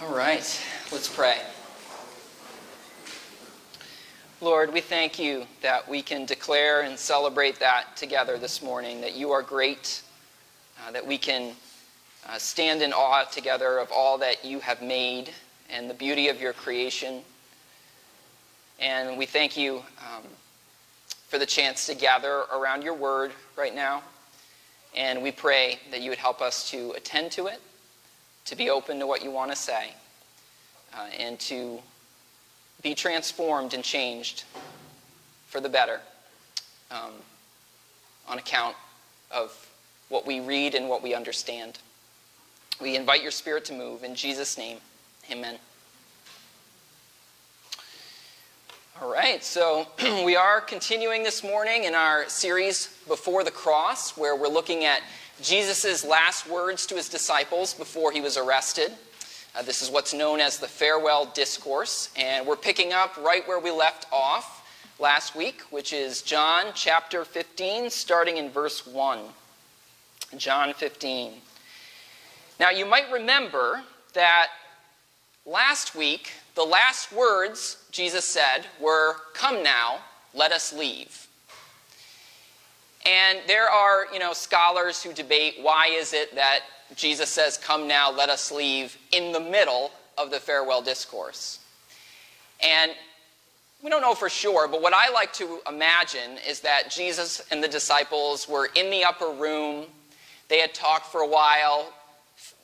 All right, let's pray. Lord, we thank you that we can declare and celebrate that together this morning, that you are great, uh, that we can uh, stand in awe together of all that you have made and the beauty of your creation. And we thank you um, for the chance to gather around your word right now. And we pray that you would help us to attend to it, to be open to what you want to say, uh, and to be transformed and changed for the better um, on account of what we read and what we understand. We invite your spirit to move. In Jesus' name, amen. All right, so we are continuing this morning in our series Before the Cross, where we're looking at Jesus' last words to his disciples before he was arrested. Uh, this is what's known as the farewell discourse, and we're picking up right where we left off last week, which is John chapter 15, starting in verse 1. John 15. Now, you might remember that last week, the last words Jesus said were, Come now, let us leave. And there are, you know, scholars who debate why is it that Jesus says, Come now, let us leave, in the middle of the farewell discourse. And we don't know for sure, but what I like to imagine is that Jesus and the disciples were in the upper room. They had talked for a while,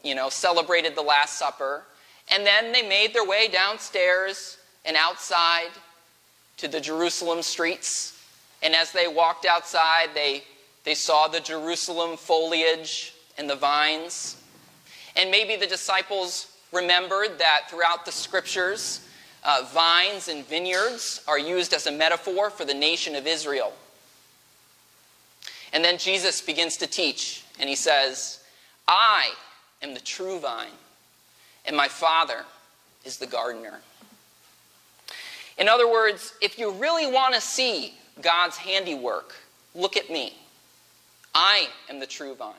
you know, celebrated the Last Supper. And then they made their way downstairs and outside to the Jerusalem streets. And as they walked outside, they, they saw the Jerusalem foliage and the vines. And maybe the disciples remembered that throughout the scriptures, uh, vines and vineyards are used as a metaphor for the nation of Israel. And then Jesus begins to teach, and he says, I am the true vine, and my Father is the gardener. In other words, if you really want to see God's handiwork, look at me. I am the true vine.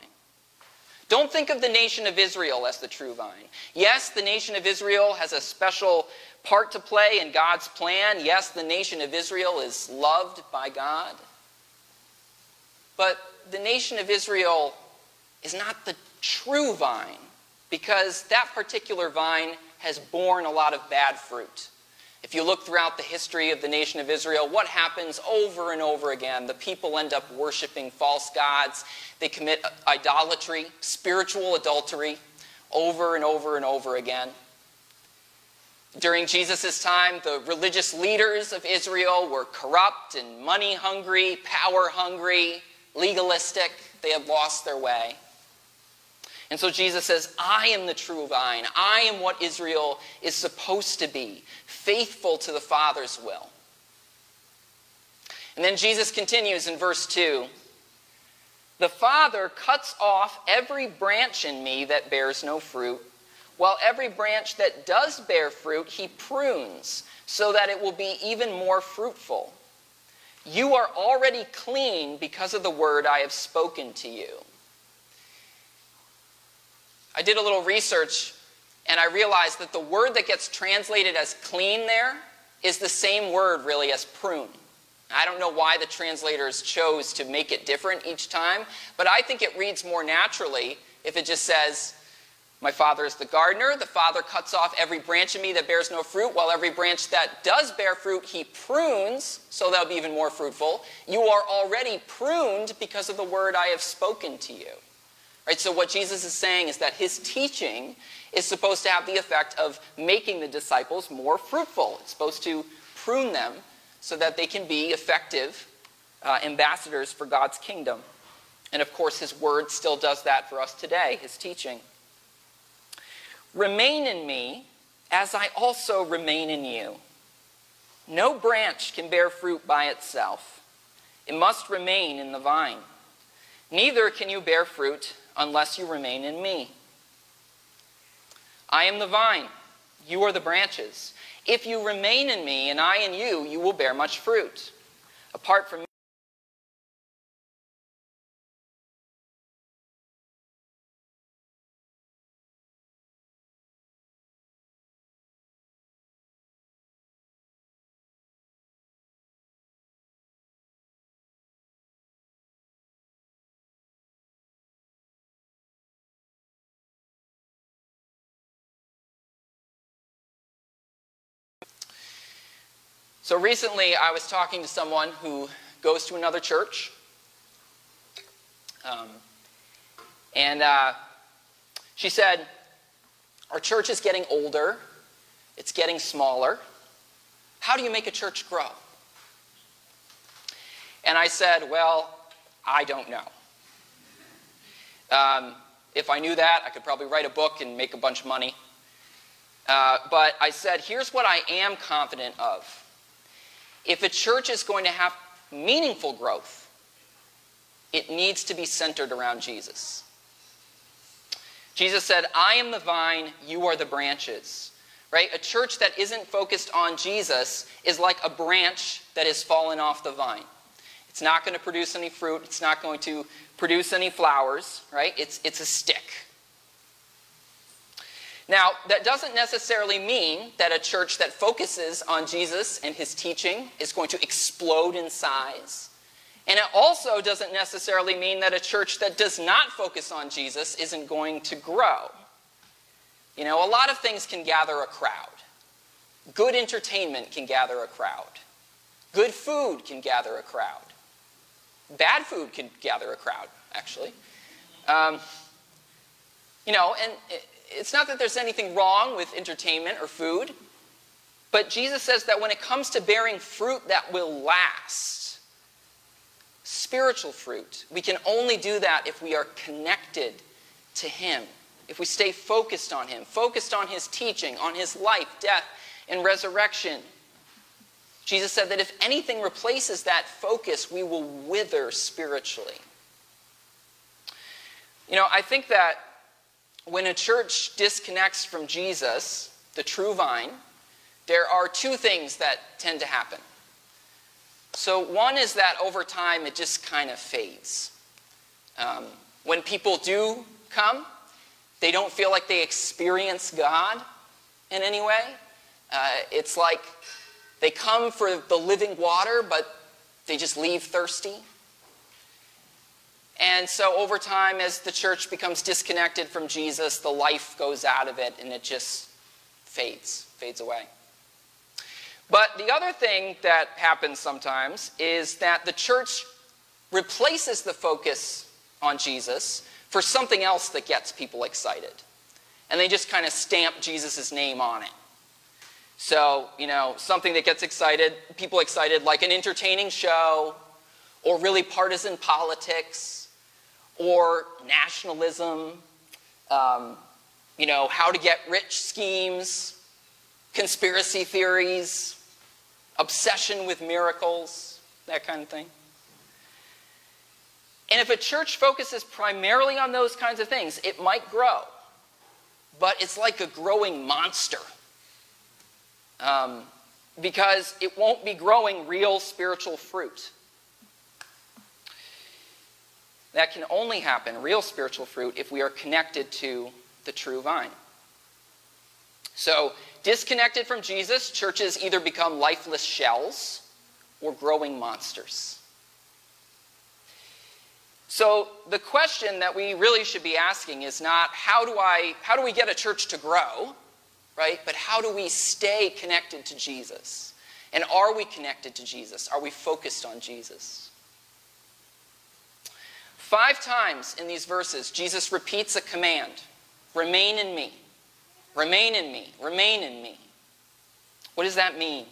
Don't think of the nation of Israel as the true vine. Yes, the nation of Israel has a special part to play in God's plan. Yes, the nation of Israel is loved by God. But the nation of Israel is not the true vine because that particular vine has borne a lot of bad fruit. If you look throughout the history of the nation of Israel, what happens over and over again? The people end up worshiping false gods. They commit idolatry, spiritual adultery, over and over and over again. During Jesus' time, the religious leaders of Israel were corrupt and money hungry, power hungry, legalistic. They had lost their way. And so Jesus says, I am the true vine. I am what Israel is supposed to be, faithful to the Father's will. And then Jesus continues in verse 2 The Father cuts off every branch in me that bears no fruit, while every branch that does bear fruit, he prunes, so that it will be even more fruitful. You are already clean because of the word I have spoken to you. I did a little research and I realized that the word that gets translated as clean there is the same word really as prune. I don't know why the translators chose to make it different each time, but I think it reads more naturally if it just says, My Father is the gardener. The Father cuts off every branch in me that bears no fruit, while every branch that does bear fruit, he prunes, so that'll be even more fruitful. You are already pruned because of the word I have spoken to you. Right? So what Jesus is saying is that his teaching is supposed to have the effect of making the disciples more fruitful. It's supposed to prune them so that they can be effective uh, ambassadors for God's kingdom. And of course, his word still does that for us today, his teaching. Remain in me as I also remain in you. No branch can bear fruit by itself, it must remain in the vine. Neither can you bear fruit unless you remain in me. I am the vine, you are the branches. If you remain in me and I in you, you will bear much fruit. Apart from So recently, I was talking to someone who goes to another church. Um, and uh, she said, Our church is getting older, it's getting smaller. How do you make a church grow? And I said, Well, I don't know. Um, if I knew that, I could probably write a book and make a bunch of money. Uh, but I said, here's what I am confident of. If a church is going to have meaningful growth, it needs to be centered around Jesus. Jesus said, I am the vine, you are the branches. Right? A church that isn't focused on Jesus is like a branch that has fallen off the vine. It's not going to produce any fruit, it's not going to produce any flowers, right? It's, it's a stick. Now, that doesn't necessarily mean that a church that focuses on Jesus and his teaching is going to explode in size. And it also doesn't necessarily mean that a church that does not focus on Jesus isn't going to grow. You know, a lot of things can gather a crowd. Good entertainment can gather a crowd. Good food can gather a crowd. Bad food can gather a crowd, actually. Um, you know, and it's not that there's anything wrong with entertainment or food, but Jesus says that when it comes to bearing fruit that will last, spiritual fruit, we can only do that if we are connected to Him, if we stay focused on Him, focused on His teaching, on His life, death, and resurrection. Jesus said that if anything replaces that focus, we will wither spiritually. You know, I think that when a church disconnects from Jesus, the true vine, there are two things that tend to happen. So, one is that over time it just kind of fades. Um, when people do come, they don't feel like they experience God in any way. Uh, it's like they come for the living water, but they just leave thirsty. And so over time, as the church becomes disconnected from Jesus, the life goes out of it and it just fades, fades away. But the other thing that happens sometimes is that the church replaces the focus on Jesus for something else that gets people excited. And they just kind of stamp Jesus' name on it. So, you know, something that gets excited, people excited, like an entertaining show, or really partisan politics, or nationalism, um, you know, how to get rich schemes, conspiracy theories, obsession with miracles, that kind of thing. And if a church focuses primarily on those kinds of things, it might grow, but it's like a growing monster. Um, because it won't be growing real spiritual fruit. That can only happen, real spiritual fruit, if we are connected to the true vine. So, disconnected from Jesus, churches either become lifeless shells or growing monsters. So, the question that we really should be asking is not how do I how do we get a church to grow, right? But how do we stay connected to Jesus? And are we connected to Jesus? Are we focused on Jesus? Five times in these verses, Jesus repeats a command remain in me, remain in me, remain in me. What does that mean?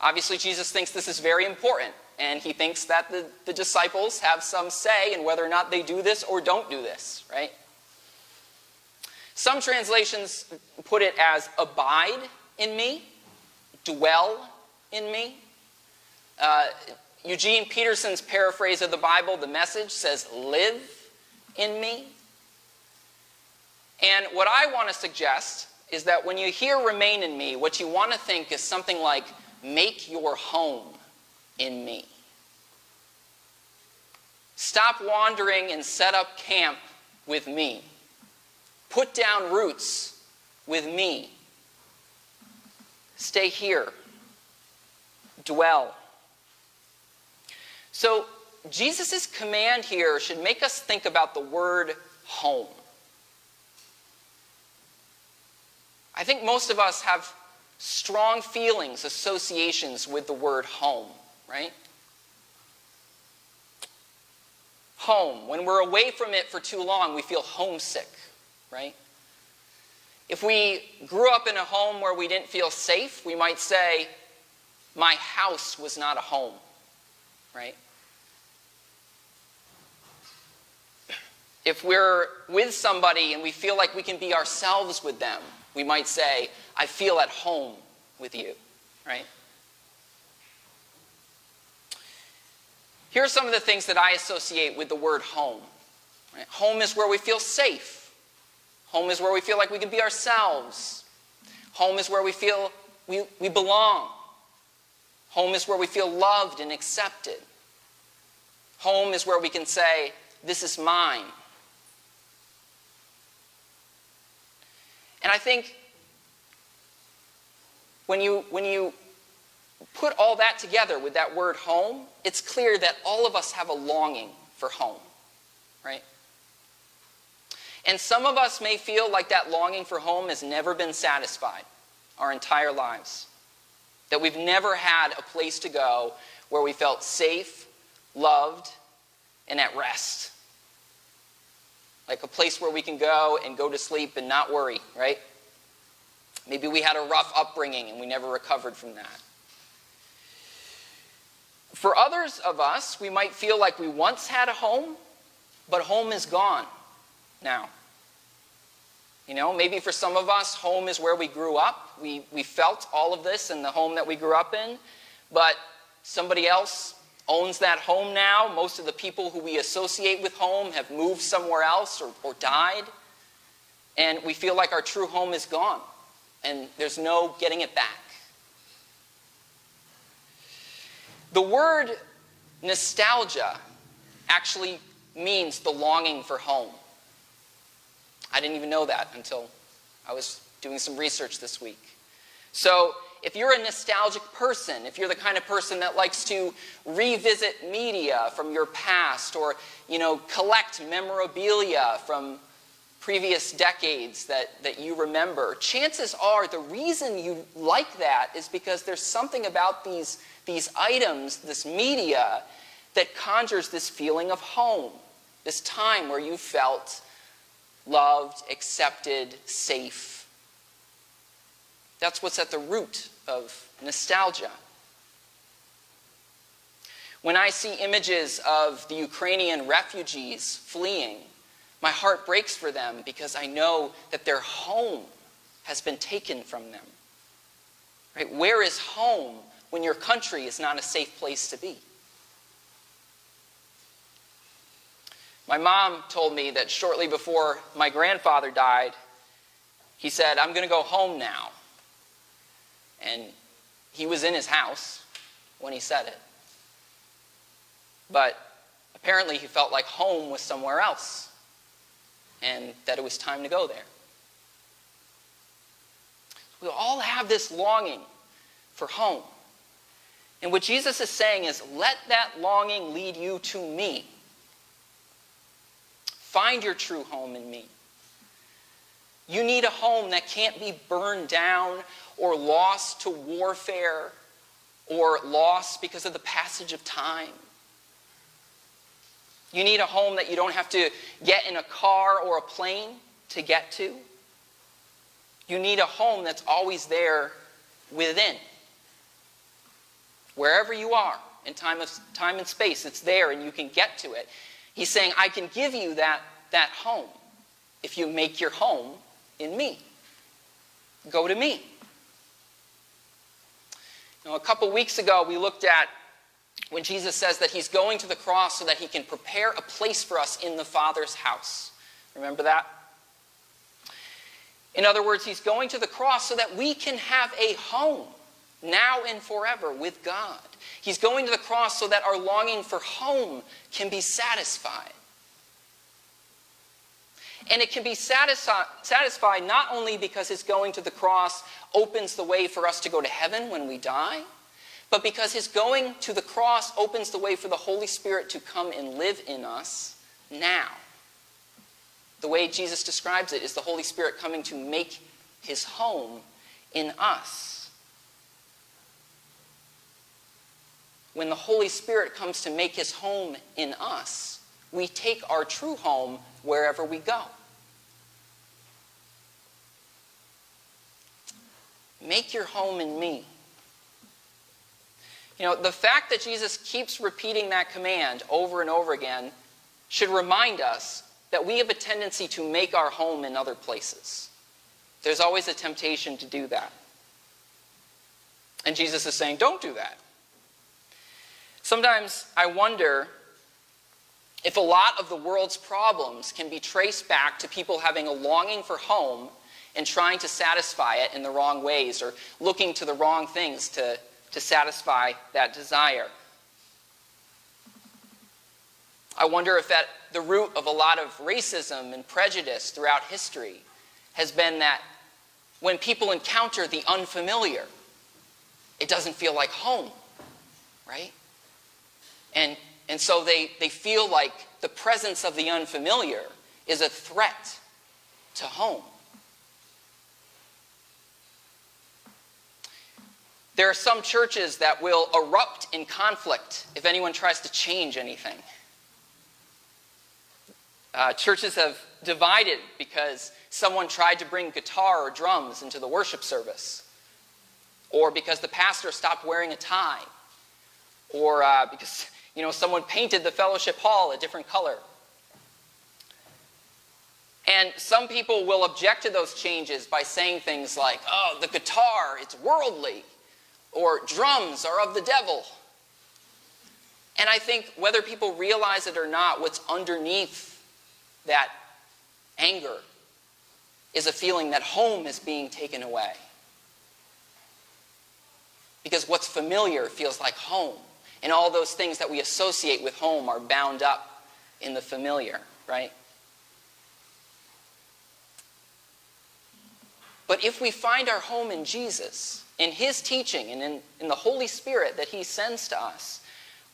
Obviously, Jesus thinks this is very important, and he thinks that the, the disciples have some say in whether or not they do this or don't do this, right? Some translations put it as abide in me, dwell in me. Uh, Eugene Peterson's paraphrase of the Bible, the message, says, Live in me. And what I want to suggest is that when you hear remain in me, what you want to think is something like, Make your home in me. Stop wandering and set up camp with me. Put down roots with me. Stay here. Dwell so, Jesus' command here should make us think about the word home. I think most of us have strong feelings, associations with the word home, right? Home. When we're away from it for too long, we feel homesick, right? If we grew up in a home where we didn't feel safe, we might say, My house was not a home, right? If we're with somebody and we feel like we can be ourselves with them, we might say, I feel at home with you, right? Here are some of the things that I associate with the word home. Right? Home is where we feel safe. Home is where we feel like we can be ourselves. Home is where we feel we, we belong. Home is where we feel loved and accepted. Home is where we can say, This is mine. And I think when you, when you put all that together with that word home, it's clear that all of us have a longing for home, right? And some of us may feel like that longing for home has never been satisfied our entire lives. That we've never had a place to go where we felt safe, loved, and at rest. Like a place where we can go and go to sleep and not worry, right? Maybe we had a rough upbringing and we never recovered from that. For others of us, we might feel like we once had a home, but home is gone now. You know, maybe for some of us, home is where we grew up. We, we felt all of this in the home that we grew up in, but somebody else owns that home now. Most of the people who we associate with home have moved somewhere else or, or died. And we feel like our true home is gone and there's no getting it back. The word nostalgia actually means the longing for home. I didn't even know that until I was doing some research this week. So, if you're a nostalgic person, if you're the kind of person that likes to revisit media from your past or, you know, collect memorabilia from previous decades that, that you remember, chances are the reason you like that is because there's something about these, these items, this media, that conjures this feeling of home, this time where you felt loved, accepted, safe. That's what's at the root of nostalgia. When I see images of the Ukrainian refugees fleeing, my heart breaks for them because I know that their home has been taken from them. Right? Where is home when your country is not a safe place to be? My mom told me that shortly before my grandfather died, he said, I'm going to go home now. And he was in his house when he said it. But apparently he felt like home was somewhere else and that it was time to go there. We all have this longing for home. And what Jesus is saying is let that longing lead you to me. Find your true home in me. You need a home that can't be burned down or loss to warfare or loss because of the passage of time. You need a home that you don't have to get in a car or a plane to get to. You need a home that's always there within. Wherever you are in time, of, time and space, it's there and you can get to it. He's saying, I can give you that, that home if you make your home in me. Go to me. Now, a couple weeks ago, we looked at when Jesus says that he's going to the cross so that he can prepare a place for us in the Father's house. Remember that? In other words, he's going to the cross so that we can have a home now and forever with God. He's going to the cross so that our longing for home can be satisfied. And it can be satisfied not only because his going to the cross opens the way for us to go to heaven when we die, but because his going to the cross opens the way for the Holy Spirit to come and live in us now. The way Jesus describes it is the Holy Spirit coming to make his home in us. When the Holy Spirit comes to make his home in us, we take our true home wherever we go. Make your home in me. You know, the fact that Jesus keeps repeating that command over and over again should remind us that we have a tendency to make our home in other places. There's always a temptation to do that. And Jesus is saying, don't do that. Sometimes I wonder if a lot of the world's problems can be traced back to people having a longing for home and trying to satisfy it in the wrong ways or looking to the wrong things to, to satisfy that desire. I wonder if at the root of a lot of racism and prejudice throughout history has been that when people encounter the unfamiliar, it doesn't feel like home, right? And, and so they, they feel like the presence of the unfamiliar is a threat to home. There are some churches that will erupt in conflict if anyone tries to change anything. Uh, churches have divided because someone tried to bring guitar or drums into the worship service, or because the pastor stopped wearing a tie, or uh, because you know someone painted the fellowship hall a different color. And some people will object to those changes by saying things like, "Oh, the guitar, it's worldly." or drums are of the devil. And I think whether people realize it or not, what's underneath that anger is a feeling that home is being taken away. Because what's familiar feels like home. And all those things that we associate with home are bound up in the familiar, right? But if we find our home in Jesus, in His teaching and in, in the Holy Spirit that He sends to us,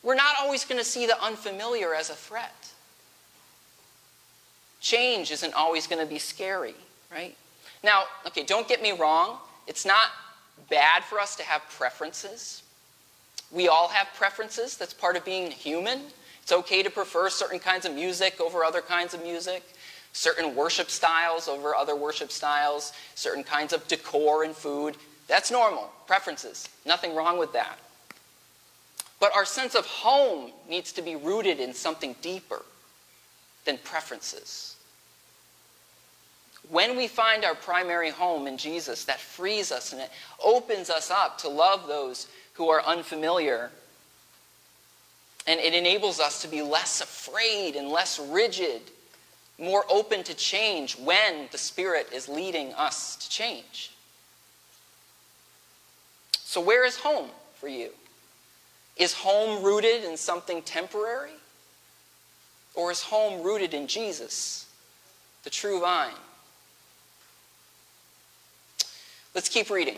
we're not always going to see the unfamiliar as a threat. Change isn't always going to be scary, right? Now, okay, don't get me wrong. It's not bad for us to have preferences. We all have preferences. That's part of being human. It's okay to prefer certain kinds of music over other kinds of music, certain worship styles over other worship styles, certain kinds of decor and food. That's normal, preferences. Nothing wrong with that. But our sense of home needs to be rooted in something deeper than preferences. When we find our primary home in Jesus, that frees us and it opens us up to love those who are unfamiliar. And it enables us to be less afraid and less rigid, more open to change when the Spirit is leading us to change. So, where is home for you? Is home rooted in something temporary? Or is home rooted in Jesus, the true vine? Let's keep reading.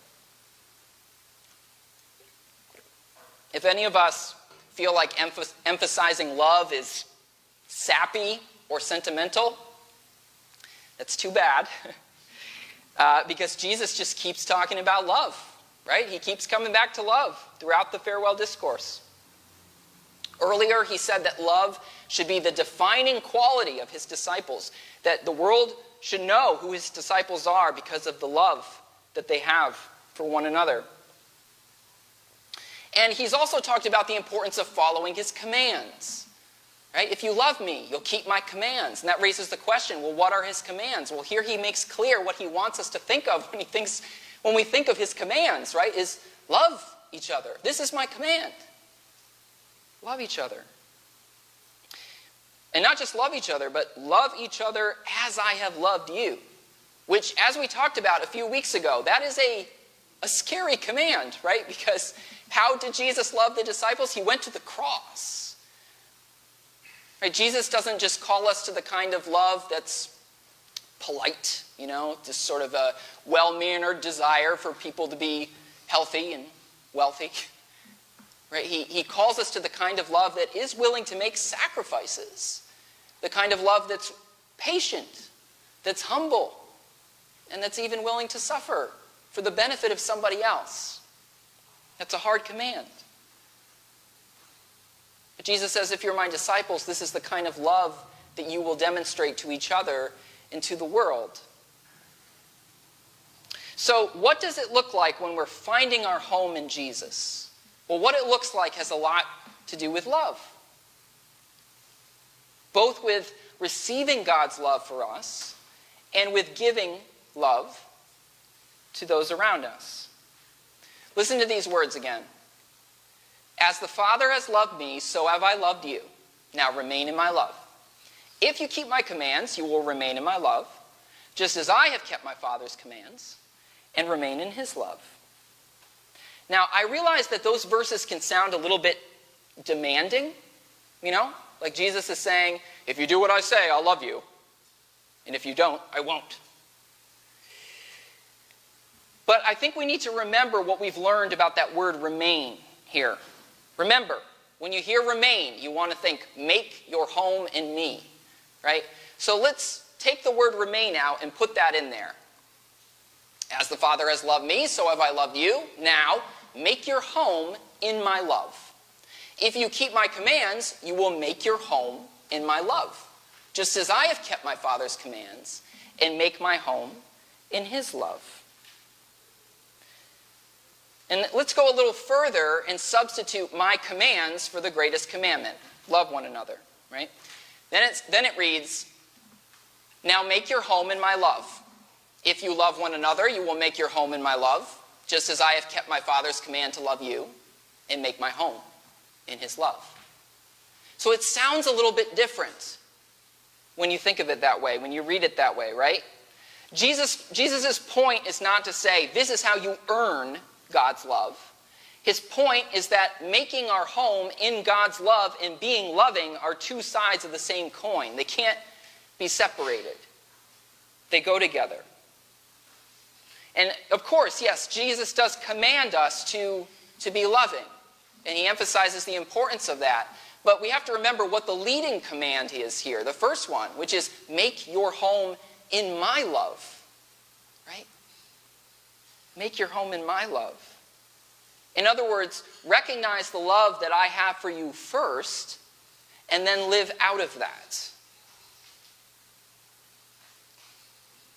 If any of us feel like emphasizing love is sappy or sentimental, that's too bad. Uh, because Jesus just keeps talking about love right? He keeps coming back to love throughout the farewell discourse. Earlier, he said that love should be the defining quality of his disciples, that the world should know who his disciples are because of the love that they have for one another. And he's also talked about the importance of following his commands. Right? If you love me, you'll keep my commands. And that raises the question, well, what are his commands? Well, here he makes clear what he wants us to think of when he thinks when we think of his commands, right? Is love each other. This is my command. Love each other. And not just love each other, but love each other as I have loved you. Which, as we talked about a few weeks ago, that is a, a scary command, right? Because how did Jesus love the disciples? He went to the cross. Right? Jesus doesn't just call us to the kind of love that's polite, you know, just sort of a well mannered desire for people to be healthy and wealthy. Right? He, he calls us to the kind of love that is willing to make sacrifices, the kind of love that's patient, that's humble, and that's even willing to suffer for the benefit of somebody else. That's a hard command. But Jesus says, if you're my disciples, this is the kind of love that you will demonstrate to each other and to the world. So, what does it look like when we're finding our home in Jesus? Well, what it looks like has a lot to do with love. Both with receiving God's love for us and with giving love to those around us. Listen to these words again. As the Father has loved me, so have I loved you. Now remain in my love. If you keep my commands, you will remain in my love, just as I have kept my Father's commands and remain in his love. Now, I realize that those verses can sound a little bit demanding, you know? Like Jesus is saying, if you do what I say, I'll love you. And if you don't, I won't. But I think we need to remember what we've learned about that word remain here. Remember, when you hear remain, you want to think, make your home in me, right? So let's take the word remain out and put that in there. As the Father has loved me, so have I loved you. Now, make your home in my love. If you keep my commands, you will make your home in my love, just as I have kept my Father's commands and make my home in his love. And let's go a little further and substitute my commands for the greatest commandment love one another, right? Then, it's, then it reads, Now make your home in my love. If you love one another, you will make your home in my love, just as I have kept my Father's command to love you and make my home in his love. So it sounds a little bit different when you think of it that way, when you read it that way, right? Jesus' Jesus's point is not to say, this is how you earn God's love. His point is that making our home in God's love and being loving are two sides of the same coin. They can't be separated, they go together. And of course, yes, Jesus does command us to, to be loving, and he emphasizes the importance of that. But we have to remember what the leading command is here. The first one, which is make your home in my love. Make your home in my love. In other words, recognize the love that I have for you first, and then live out of that.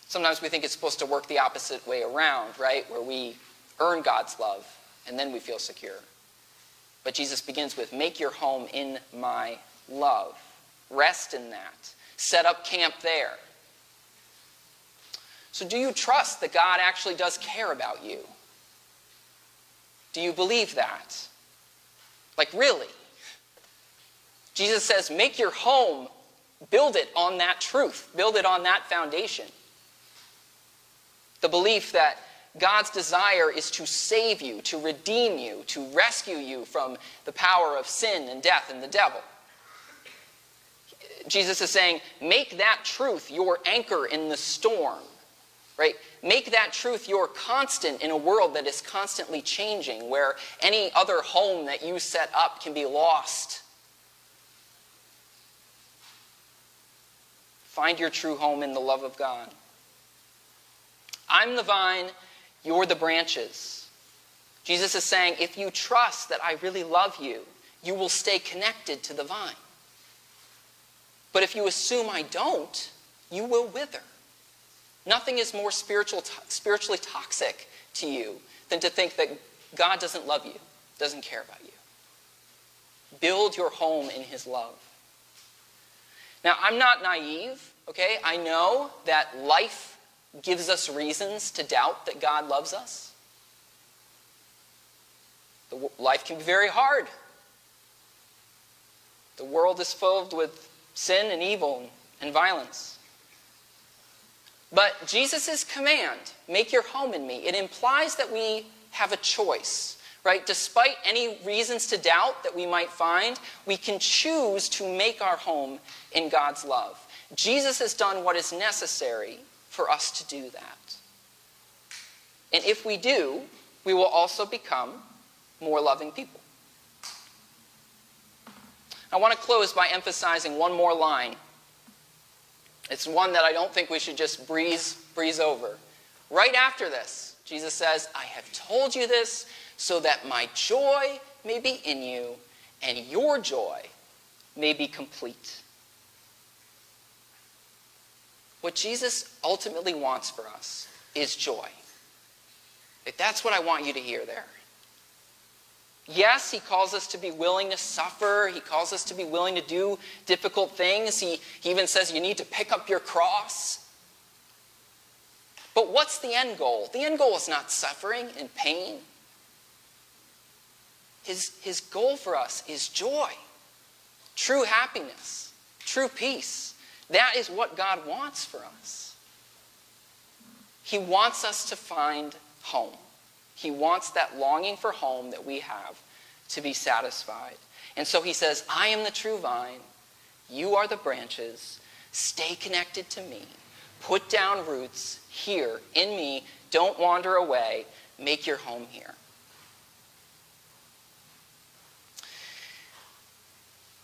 Sometimes we think it's supposed to work the opposite way around, right? Where we earn God's love and then we feel secure. But Jesus begins with make your home in my love. Rest in that. Set up camp there. So, do you trust that God actually does care about you? Do you believe that? Like, really? Jesus says, make your home, build it on that truth, build it on that foundation. The belief that God's desire is to save you, to redeem you, to rescue you from the power of sin and death and the devil. Jesus is saying, make that truth your anchor in the storm right? Make that truth your constant in a world that is constantly changing, where any other home that you set up can be lost. Find your true home in the love of God. I'm the vine, you're the branches. Jesus is saying, if you trust that I really love you, you will stay connected to the vine. But if you assume I don't, you will wither. Nothing is more spiritual, spiritually toxic to you than to think that God doesn't love you doesn't care about you. Build your home in his love. Now, I'm not naive, okay? I know that life gives us reasons to doubt that God loves us. The, life can be very hard. The world is filled with sin and evil and violence. But Jesus' command, make your home in me, it implies that we have a choice, right? Despite any reasons to doubt that we might find, we can choose to make our home in God's love. Jesus has done what is necessary for us to do that. And if we do, we will also become more loving people. I want to close by emphasizing one more line it's one that I don't think we should just breeze, breeze over. Right after this, Jesus says, I have told you this so that my joy may be in you and your joy may be complete. What Jesus ultimately wants for us is joy. That's what I want you to hear there. Yes, he calls us to be willing to suffer. He calls us to be willing to do difficult things. He, he even says you need to pick up your cross. But what's the end goal? The end goal is not suffering and pain. His, his goal for us is joy, true happiness, true peace. That is what God wants for us. He wants us to find home. He wants that longing for home that we have to be satisfied. And so he says, I am the true vine. You are the branches. Stay connected to me. Put down roots here in me. Don't wander away. Make your home here.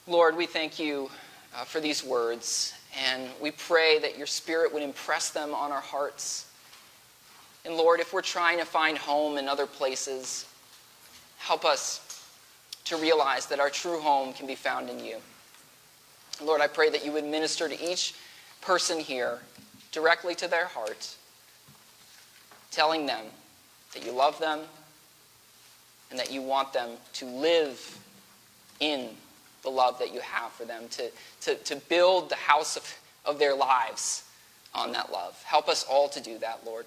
Lord, we thank you uh, for these words, and we pray that your Spirit would impress them on our hearts. And Lord, if we're trying to find home in other places, help us to realize that our true home can be found in you. Lord, I pray that you would minister to each person here directly to their heart, telling them that you love them and that you want them to live in the love that you have for them, to, to, to build the house of, of their lives on that love. Help us all to do that, Lord.